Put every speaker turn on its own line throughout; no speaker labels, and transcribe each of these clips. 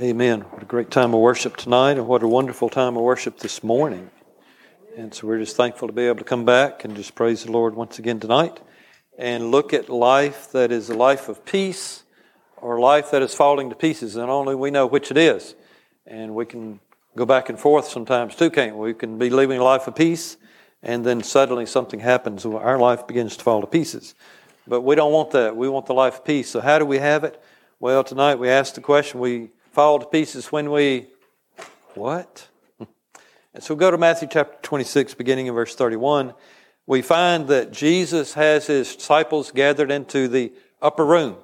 Amen. What a great time of worship tonight, and what a wonderful time of worship this morning. And so we're just thankful to be able to come back and just praise the Lord once again tonight and look at life that is a life of peace or life that is falling to pieces, and only we know which it is. And we can go back and forth sometimes too, can't we? We can be living a life of peace, and then suddenly something happens, our life begins to fall to pieces. But we don't want that. We want the life of peace. So, how do we have it? Well, tonight we ask the question we fall to pieces when we what? And so go to Matthew chapter 26, beginning in verse 31. We find that Jesus has his disciples gathered into the upper room,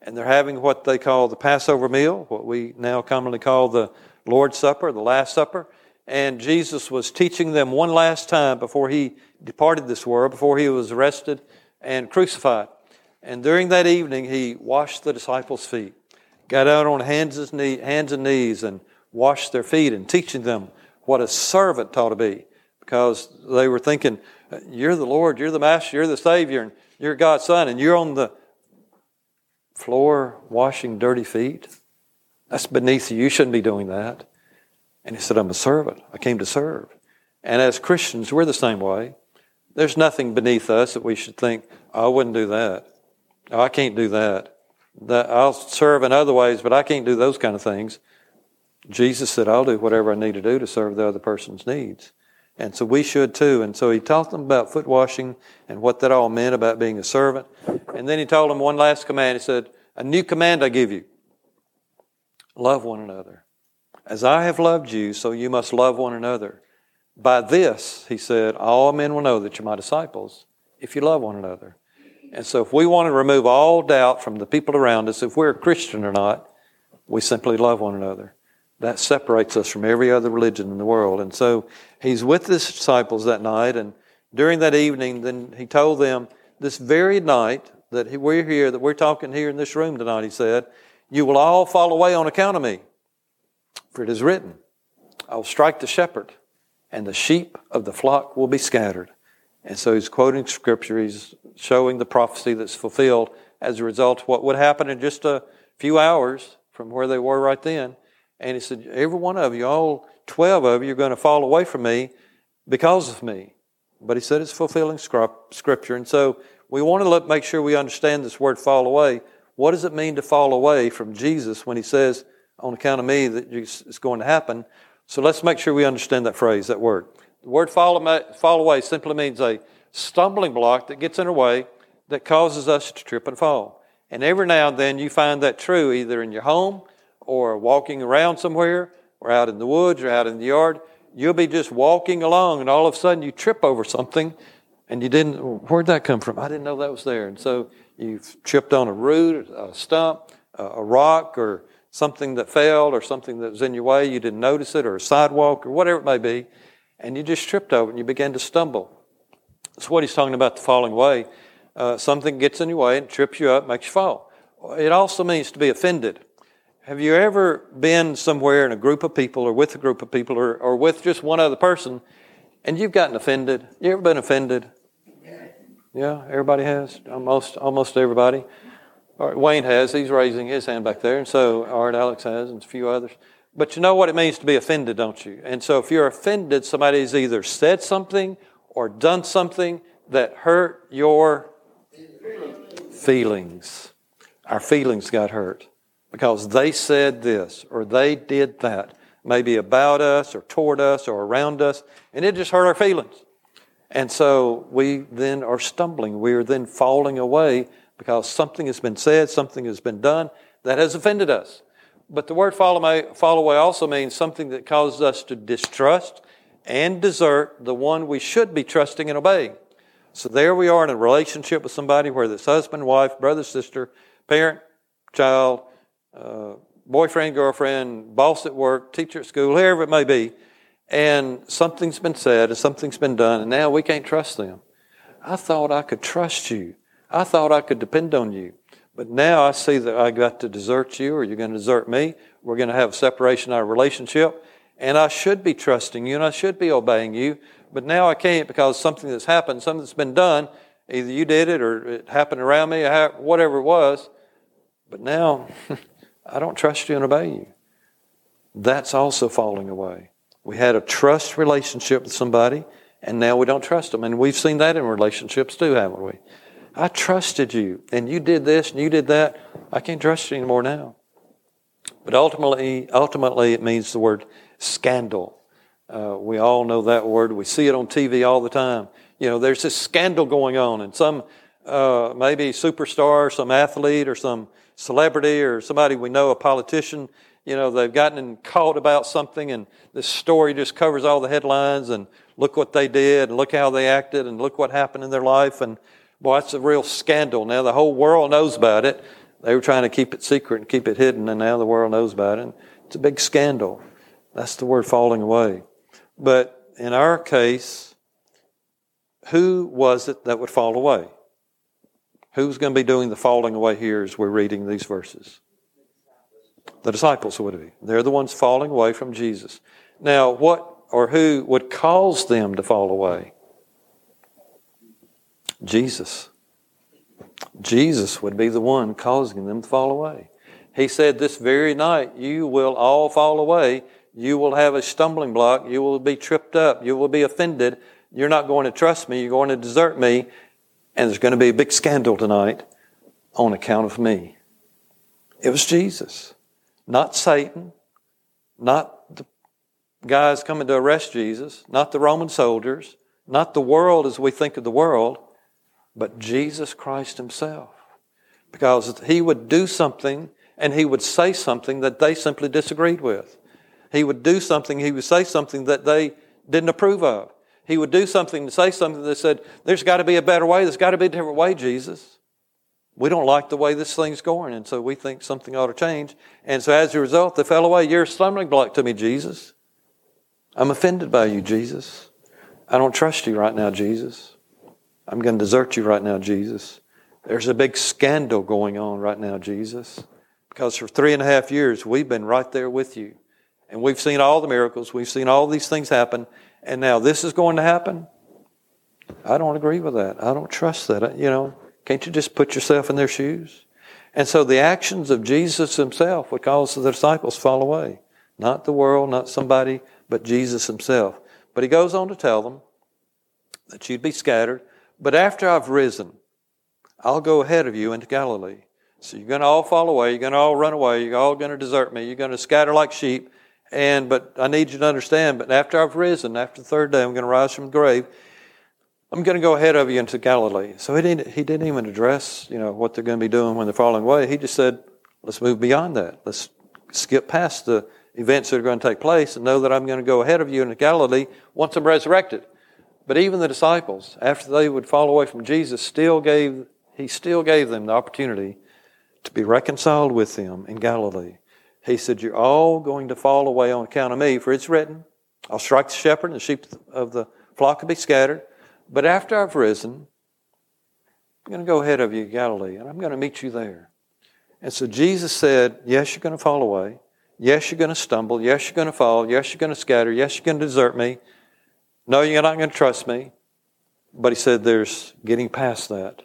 and they're having what they call the Passover meal, what we now commonly call the Lord's Supper, the Last Supper. And Jesus was teaching them one last time before he departed this world, before he was arrested and crucified. And during that evening, he washed the disciples' feet got out on hands and, knees, hands and knees and washed their feet and teaching them what a servant ought to be because they were thinking, You're the Lord, you're the Master, you're the Savior, and you're God's Son, and you're on the floor washing dirty feet. That's beneath you. You shouldn't be doing that. And he said, I'm a servant. I came to serve. And as Christians, we're the same way. There's nothing beneath us that we should think, oh, I wouldn't do that. Oh, I can't do that that I'll serve in other ways, but I can't do those kind of things. Jesus said, I'll do whatever I need to do to serve the other person's needs. And so we should too. And so he taught them about foot washing and what that all meant about being a servant. And then he told them one last command. He said, A new command I give you love one another. As I have loved you, so you must love one another. By this, he said, all men will know that you're my disciples if you love one another. And so, if we want to remove all doubt from the people around us, if we're a Christian or not, we simply love one another. That separates us from every other religion in the world. And so, he's with his disciples that night, and during that evening, then he told them this very night that we're here, that we're talking here in this room tonight, he said, You will all fall away on account of me. For it is written, I will strike the shepherd, and the sheep of the flock will be scattered. And so he's quoting scripture, he's showing the prophecy that's fulfilled as a result of what would happen in just a few hours from where they were right then. And he said, Every one of you, all 12 of you, are going to fall away from me because of me. But he said it's fulfilling scripture. And so we want to look, make sure we understand this word fall away. What does it mean to fall away from Jesus when he says, on account of me, that it's going to happen? So let's make sure we understand that phrase, that word. The word fall, fall away simply means a stumbling block that gets in our way that causes us to trip and fall. And every now and then you find that true either in your home or walking around somewhere or out in the woods or out in the yard. You'll be just walking along and all of a sudden you trip over something and you didn't, where'd that come from? I didn't know that was there. And so you've tripped on a root, a stump, a rock, or something that fell or something that was in your way. You didn't notice it or a sidewalk or whatever it may be and you just tripped over and you began to stumble. That's what he's talking about the falling away. Uh, something gets in your way and trips you up, makes you fall. It also means to be offended. Have you ever been somewhere in a group of people or with a group of people or, or with just one other person and you've gotten offended? You ever been offended? Yeah, everybody has. Almost, almost everybody. Wayne has. He's raising his hand back there. And so Art Alex has and a few others. But you know what it means to be offended, don't you? And so if you're offended, somebody's either said something or done something that hurt your feelings. Our feelings got hurt because they said this or they did that, maybe about us or toward us or around us, and it just hurt our feelings. And so we then are stumbling. We are then falling away because something has been said, something has been done that has offended us. But the word fall away, away also means something that causes us to distrust and desert the one we should be trusting and obeying. So there we are in a relationship with somebody, whether it's husband, wife, brother, sister, parent, child, uh, boyfriend, girlfriend, boss at work, teacher at school, whoever it may be, and something's been said and something's been done, and now we can't trust them. I thought I could trust you. I thought I could depend on you. But now I see that I got to desert you or you're going to desert me. We're going to have a separation in our relationship. And I should be trusting you and I should be obeying you. But now I can't because something that's happened, something that's been done, either you did it or it happened around me, or whatever it was. But now I don't trust you and obey you. that's also falling away. We had a trust relationship with somebody, and now we don't trust them. And we've seen that in relationships too, haven't we? I trusted you, and you did this and you did that. I can't trust you anymore now. But ultimately, ultimately, it means the word scandal. Uh, we all know that word. We see it on TV all the time. You know, there's this scandal going on, and some uh, maybe superstar, some athlete, or some celebrity, or somebody we know, a politician. You know, they've gotten caught about something, and this story just covers all the headlines. And look what they did, and look how they acted, and look what happened in their life. And boy, that's a real scandal. Now the whole world knows about it. They were trying to keep it secret and keep it hidden, and now the world knows about it. And It's a big scandal. That's the word falling away. But in our case, who was it that would fall away? Who's going to be doing the falling away here as we're reading these verses? The disciples would be. They're the ones falling away from Jesus. Now, what or who would cause them to fall away? Jesus. Jesus would be the one causing them to fall away. He said, This very night you will all fall away. You will have a stumbling block. You will be tripped up. You will be offended. You're not going to trust me. You're going to desert me. And there's going to be a big scandal tonight on account of me. It was Jesus, not Satan, not the guys coming to arrest Jesus, not the Roman soldiers, not the world as we think of the world, but Jesus Christ Himself. Because He would do something and He would say something that they simply disagreed with. He would do something, He would say something that they didn't approve of. He would do something to say something that said, There's got to be a better way, there's got to be a different way, Jesus. We don't like the way this thing's going, and so we think something ought to change. And so as a result, they fell away. You're a stumbling block to me, Jesus. I'm offended by you, Jesus. I don't trust you right now, Jesus. I'm going to desert you right now, Jesus. There's a big scandal going on right now, Jesus. Because for three and a half years, we've been right there with you. And we've seen all the miracles. We've seen all these things happen. And now this is going to happen. I don't agree with that. I don't trust that. You know, can't you just put yourself in their shoes? And so the actions of Jesus himself would cause the disciples fall away. Not the world, not somebody, but Jesus himself. But he goes on to tell them that you'd be scattered. But after I've risen, I'll go ahead of you into Galilee. So you're going to all fall away. You're going to all run away. You're all going to desert me. You're going to scatter like sheep. And but I need you to understand. But after I've risen, after the third day, I'm going to rise from the grave. I'm going to go ahead of you into Galilee. So he didn't. He didn't even address, you know, what they're going to be doing when they're falling away. He just said, "Let's move beyond that. Let's skip past the events that are going to take place and know that I'm going to go ahead of you into Galilee once I'm resurrected." But even the disciples, after they would fall away from Jesus, still gave, he still gave them the opportunity to be reconciled with him in Galilee. He said, You're all going to fall away on account of me, for it's written, I'll strike the shepherd, and the sheep of the flock will be scattered. But after I've risen, I'm going to go ahead of you, Galilee, and I'm going to meet you there. And so Jesus said, Yes, you're going to fall away. Yes, you're going to stumble. Yes, you're going to fall. Yes, you're going to scatter. Yes, you're going to desert me. No, you're not going to trust me. But he said, There's getting past that.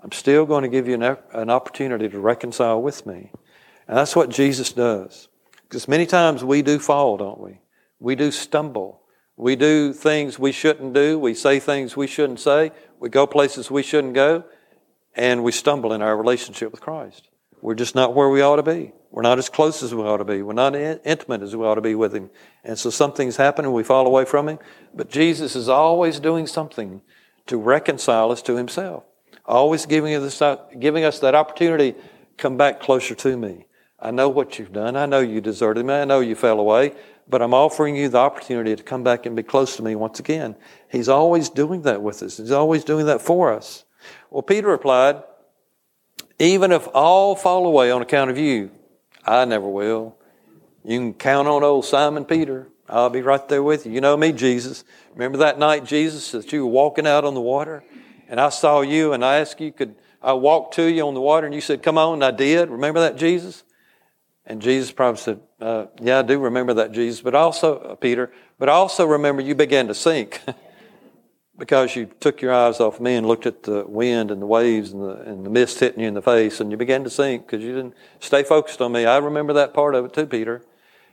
I'm still going to give you an, an opportunity to reconcile with me. And that's what Jesus does. Because many times we do fall, don't we? We do stumble. We do things we shouldn't do. We say things we shouldn't say. We go places we shouldn't go. And we stumble in our relationship with Christ. We're just not where we ought to be. We're not as close as we ought to be. We're not intimate as we ought to be with Him. And so something's happened and we fall away from Him. But Jesus is always doing something to reconcile us to Himself. Always giving us, giving us that opportunity, come back closer to me. I know what you've done. I know you deserted me. I know you fell away. But I'm offering you the opportunity to come back and be close to me once again. He's always doing that with us. He's always doing that for us. Well, Peter replied, even if all fall away on account of you, I never will. You can count on old Simon Peter. I'll be right there with you. You know me, Jesus. Remember that night, Jesus, that you were walking out on the water? And I saw you and I asked you, could I walk to you on the water? And you said, come on. And I did. Remember that, Jesus? And Jesus probably said, uh, yeah, I do remember that, Jesus. But also, uh, Peter, but I also remember you began to sink. because you took your eyes off me and looked at the wind and the waves and the, and the mist hitting you in the face and you began to sink because you didn't stay focused on me. I remember that part of it too, Peter.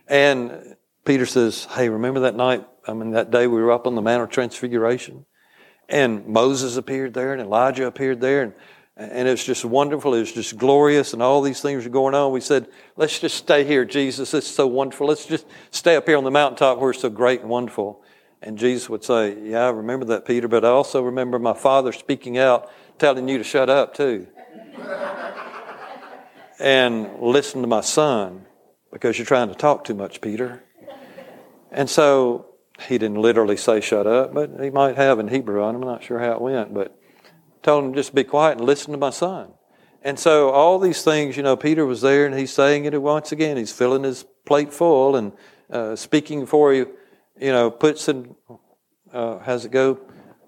And Peter says, Hey, remember that night? I mean, that day we were up on the Mount of Transfiguration? And Moses appeared there, and Elijah appeared there, and, and it was just wonderful. It was just glorious, and all these things were going on. We said, Let's just stay here, Jesus. It's so wonderful. Let's just stay up here on the mountaintop where it's so great and wonderful. And Jesus would say, Yeah, I remember that, Peter, but I also remember my father speaking out, telling you to shut up, too. and listen to my son because you're trying to talk too much, Peter. And so he didn't literally say shut up, but he might have in Hebrew. I'm not sure how it went, but told him just to be quiet and listen to my son. And so all these things, you know, Peter was there and he's saying it once again. He's filling his plate full and uh, speaking for you, you know, puts in, uh, how's it go?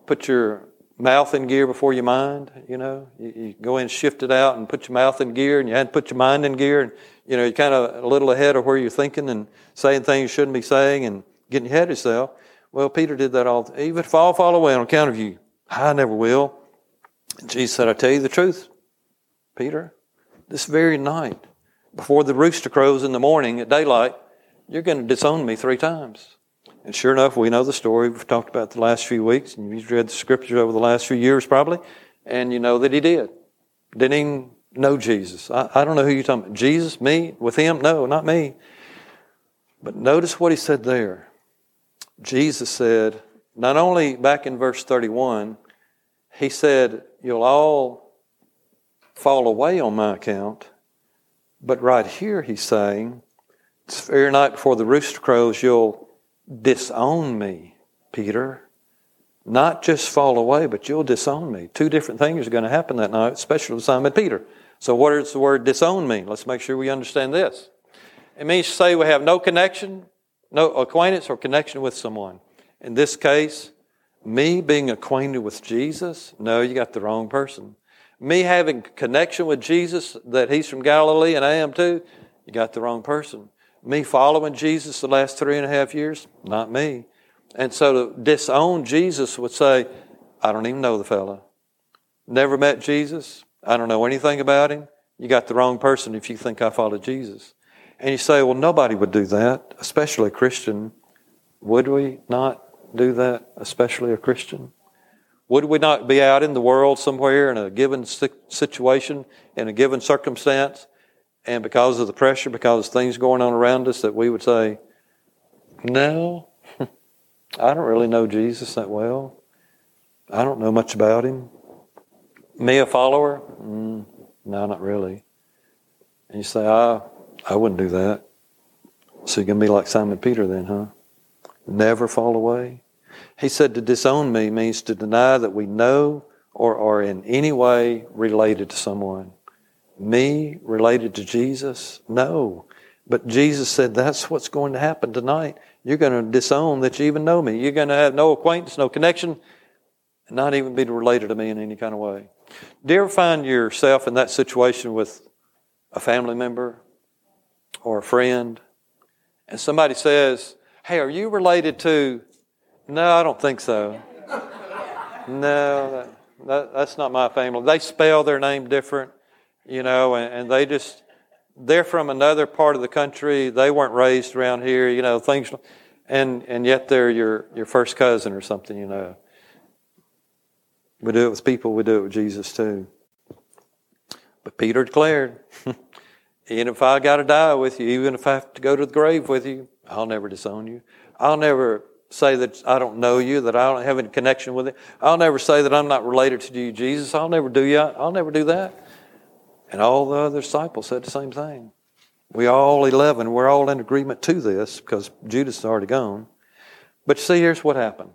Put your mouth in gear before your mind, you know. You, you, go in, shift it out, and put your mouth in gear, and you had to put your mind in gear, and, you know, you're kind of a little ahead of where you're thinking and saying things you shouldn't be saying and getting ahead of yourself. Well, Peter did that all. Even if I'll fall away on account of you, I never will. And Jesus said, I tell you the truth, Peter, this very night, before the rooster crows in the morning at daylight, you're going to disown me three times. And sure enough, we know the story. We've talked about the last few weeks, and you've read the scriptures over the last few years probably, and you know that he did. Didn't even know Jesus. I, I don't know who you're talking about. Jesus? Me? With him? No, not me. But notice what he said there. Jesus said, not only back in verse 31, he said, You'll all fall away on my account. But right here, he's saying, This very night before the rooster crows, you'll disown me, Peter. Not just fall away, but you'll disown me. Two different things are going to happen that night, especially with Simon Peter. So, what does the word disown mean? Let's make sure we understand this. It means to say we have no connection, no acquaintance or connection with someone. In this case, me being acquainted with Jesus, no, you got the wrong person. Me having connection with Jesus, that he's from Galilee and I am too, you got the wrong person. Me following Jesus the last three and a half years? Not me. And so to disown Jesus would say, I don't even know the fella. Never met Jesus. I don't know anything about him. You got the wrong person if you think I follow Jesus. And you say, well, nobody would do that, especially a Christian. Would we not do that, especially a Christian? Would we not be out in the world somewhere in a given situation, in a given circumstance, and because of the pressure, because things going on around us, that we would say, No, I don't really know Jesus that well. I don't know much about him. Me, a follower? Mm, no, not really. And you say, I, I wouldn't do that. So you're going to be like Simon Peter then, huh? Never fall away. He said to disown me means to deny that we know or are in any way related to someone. Me related to Jesus? No. But Jesus said, that's what's going to happen tonight. You're going to disown that you even know me. You're going to have no acquaintance, no connection, and not even be related to me in any kind of way. Do you ever find yourself in that situation with a family member or a friend, and somebody says, Hey, are you related to? No, I don't think so. no, that, that, that's not my family. They spell their name different you know, and, and they just, they're from another part of the country. They weren't raised around here, you know, things, and, and yet they're your, your first cousin or something, you know. We do it with people, we do it with Jesus too. But Peter declared, even if I got to die with you, even if I have to go to the grave with you, I'll never disown you. I'll never say that I don't know you, that I don't have any connection with you. I'll never say that I'm not related to you, Jesus. I'll never do you. I'll never do that. And all the other disciples said the same thing. We all 11, we're all in agreement to this because Judas is already gone. But you see, here's what happened.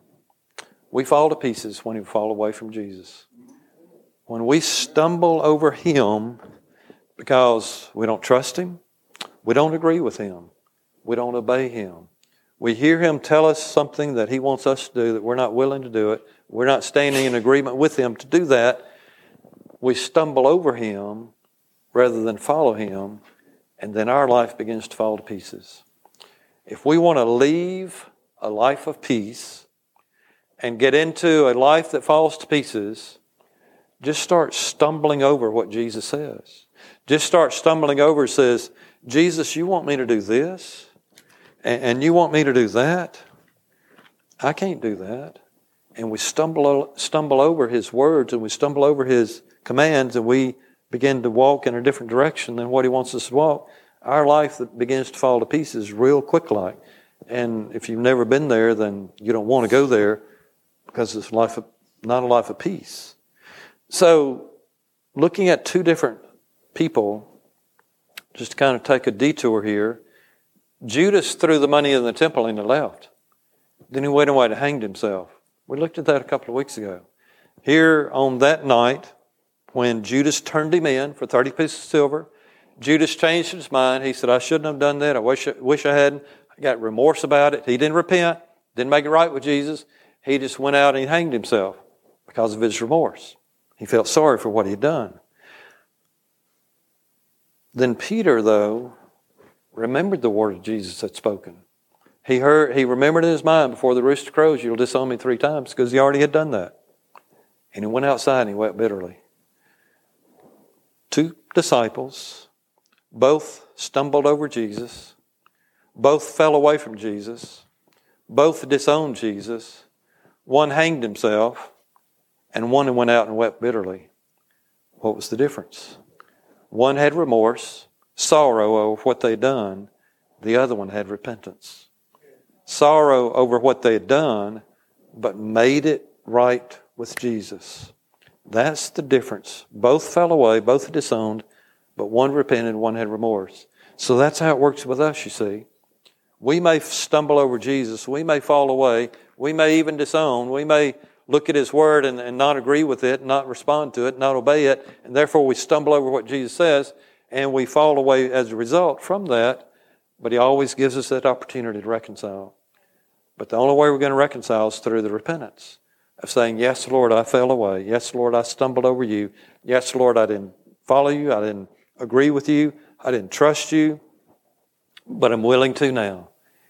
We fall to pieces when we fall away from Jesus. When we stumble over Him because we don't trust Him, we don't agree with Him, we don't obey Him. We hear Him tell us something that He wants us to do that we're not willing to do it. We're not standing in agreement with Him to do that. We stumble over Him rather than follow Him, and then our life begins to fall to pieces. If we want to leave a life of peace and get into a life that falls to pieces, just start stumbling over what Jesus says. Just start stumbling over says, Jesus, you want me to do this? And, you want me to do that? I can't do that. And we stumble, stumble over his words and we stumble over his commands and we begin to walk in a different direction than what he wants us to walk. Our life begins to fall to pieces real quick like. And if you've never been there, then you don't want to go there because it's life of, not a life of peace. So, looking at two different people, just to kind of take a detour here, Judas threw the money in the temple and he left. Then he went away and hanged himself. We looked at that a couple of weeks ago. Here on that night, when Judas turned him in for 30 pieces of silver, Judas changed his mind. He said, I shouldn't have done that. I wish, wish I hadn't. I got remorse about it. He didn't repent, didn't make it right with Jesus. He just went out and he hanged himself because of his remorse. He felt sorry for what he'd done. Then Peter, though, remembered the word of Jesus had spoken. He heard, he remembered in his mind before the rooster crows, you'll disown me three times because he already had done that. And he went outside and he wept bitterly. Two disciples, both stumbled over Jesus, both fell away from Jesus, both disowned Jesus. One hanged himself, and one went out and wept bitterly. What was the difference? One had remorse, sorrow over what they'd done. The other one had repentance. Sorrow over what they had done, but made it right with Jesus. That's the difference. Both fell away, both disowned, but one repented, one had remorse. So that's how it works with us, you see. We may stumble over Jesus. We may fall away. We may even disown. We may look at His Word and, and not agree with it, not respond to it, not obey it, and therefore we stumble over what Jesus says and we fall away as a result from that. But He always gives us that opportunity to reconcile. But the only way we're going to reconcile is through the repentance of saying, Yes, Lord, I fell away. Yes, Lord, I stumbled over you. Yes, Lord, I didn't follow you. I didn't agree with you. I didn't trust you. But I'm willing to now.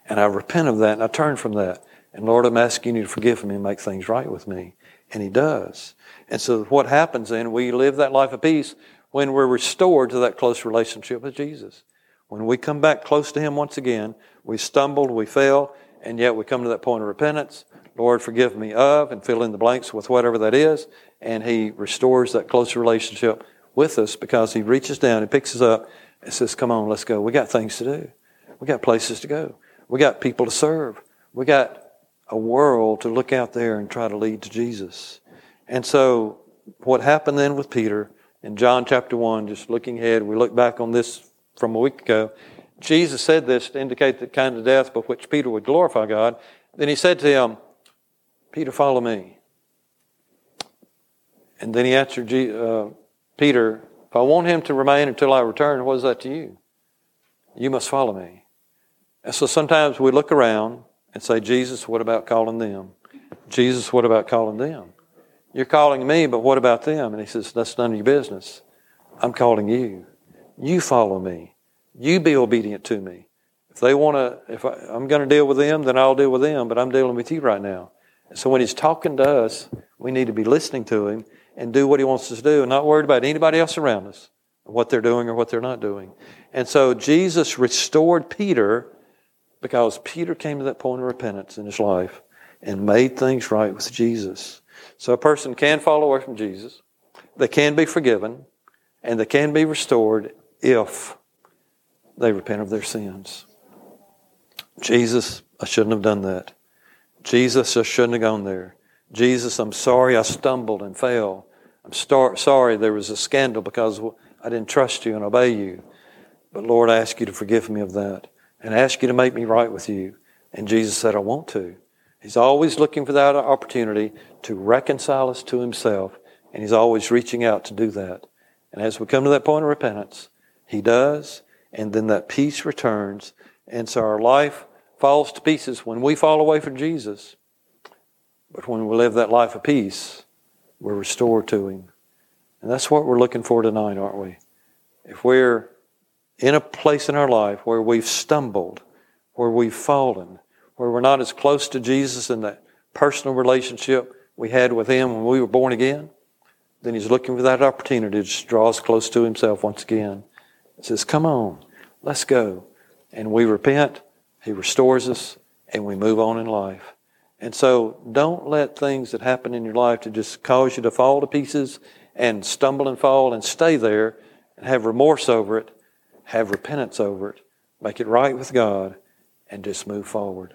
And I repent of that and I turn from that. And Lord, I'm asking you to forgive me and make things right with me. And He does. And so what happens then, we live that life of peace when we're restored to that close relationship with Jesus. When we come back close to Him once again, we stumbled, we fell, and yet we come to that point of repentance. Lord, forgive me of, and fill in the blanks with whatever that is. And He restores that close relationship with us because He reaches down and picks us up and says, Come on, let's go. We got things to do. We got places to go. We got people to serve. We got a world to look out there and try to lead to Jesus. And so, what happened then with Peter in John chapter 1, just looking ahead, we look back on this from a week ago. Jesus said this to indicate the kind of death by which Peter would glorify God. Then he said to him, Peter, follow me. And then he answered uh, Peter, If I want him to remain until I return, what is that to you? You must follow me. And so sometimes we look around and say, Jesus, what about calling them? Jesus, what about calling them? You're calling me, but what about them? And he says, That's none of your business. I'm calling you. You follow me. You be obedient to me. If they want to, if I, am going to deal with them, then I'll deal with them, but I'm dealing with you right now. So when he's talking to us, we need to be listening to him and do what he wants us to do and not worried about anybody else around us, what they're doing or what they're not doing. And so Jesus restored Peter because Peter came to that point of repentance in his life and made things right with Jesus. So a person can fall away from Jesus, they can be forgiven, and they can be restored if they repent of their sins. Jesus, I shouldn't have done that. Jesus, I shouldn't have gone there. Jesus, I'm sorry I stumbled and fell. I'm star- sorry there was a scandal because I didn't trust you and obey you. But Lord, I ask you to forgive me of that and ask you to make me right with you. And Jesus said, I want to. He's always looking for that opportunity to reconcile us to himself, and he's always reaching out to do that. And as we come to that point of repentance, he does, and then that peace returns. And so our life falls to pieces when we fall away from Jesus. But when we live that life of peace, we're restored to him. And that's what we're looking for tonight, aren't we? If we're in a place in our life where we've stumbled, where we've fallen, where we're not as close to Jesus in that personal relationship we had with Him when we were born again, then He's looking for that opportunity to draw us close to Himself once again. He says, Come on, let's go. And we repent He restores us, and we move on in life. And so don't let things that happen in your life to just cause you to fall to pieces and stumble and fall and stay there and have remorse over it, have repentance over it, make it right with God, and just move forward.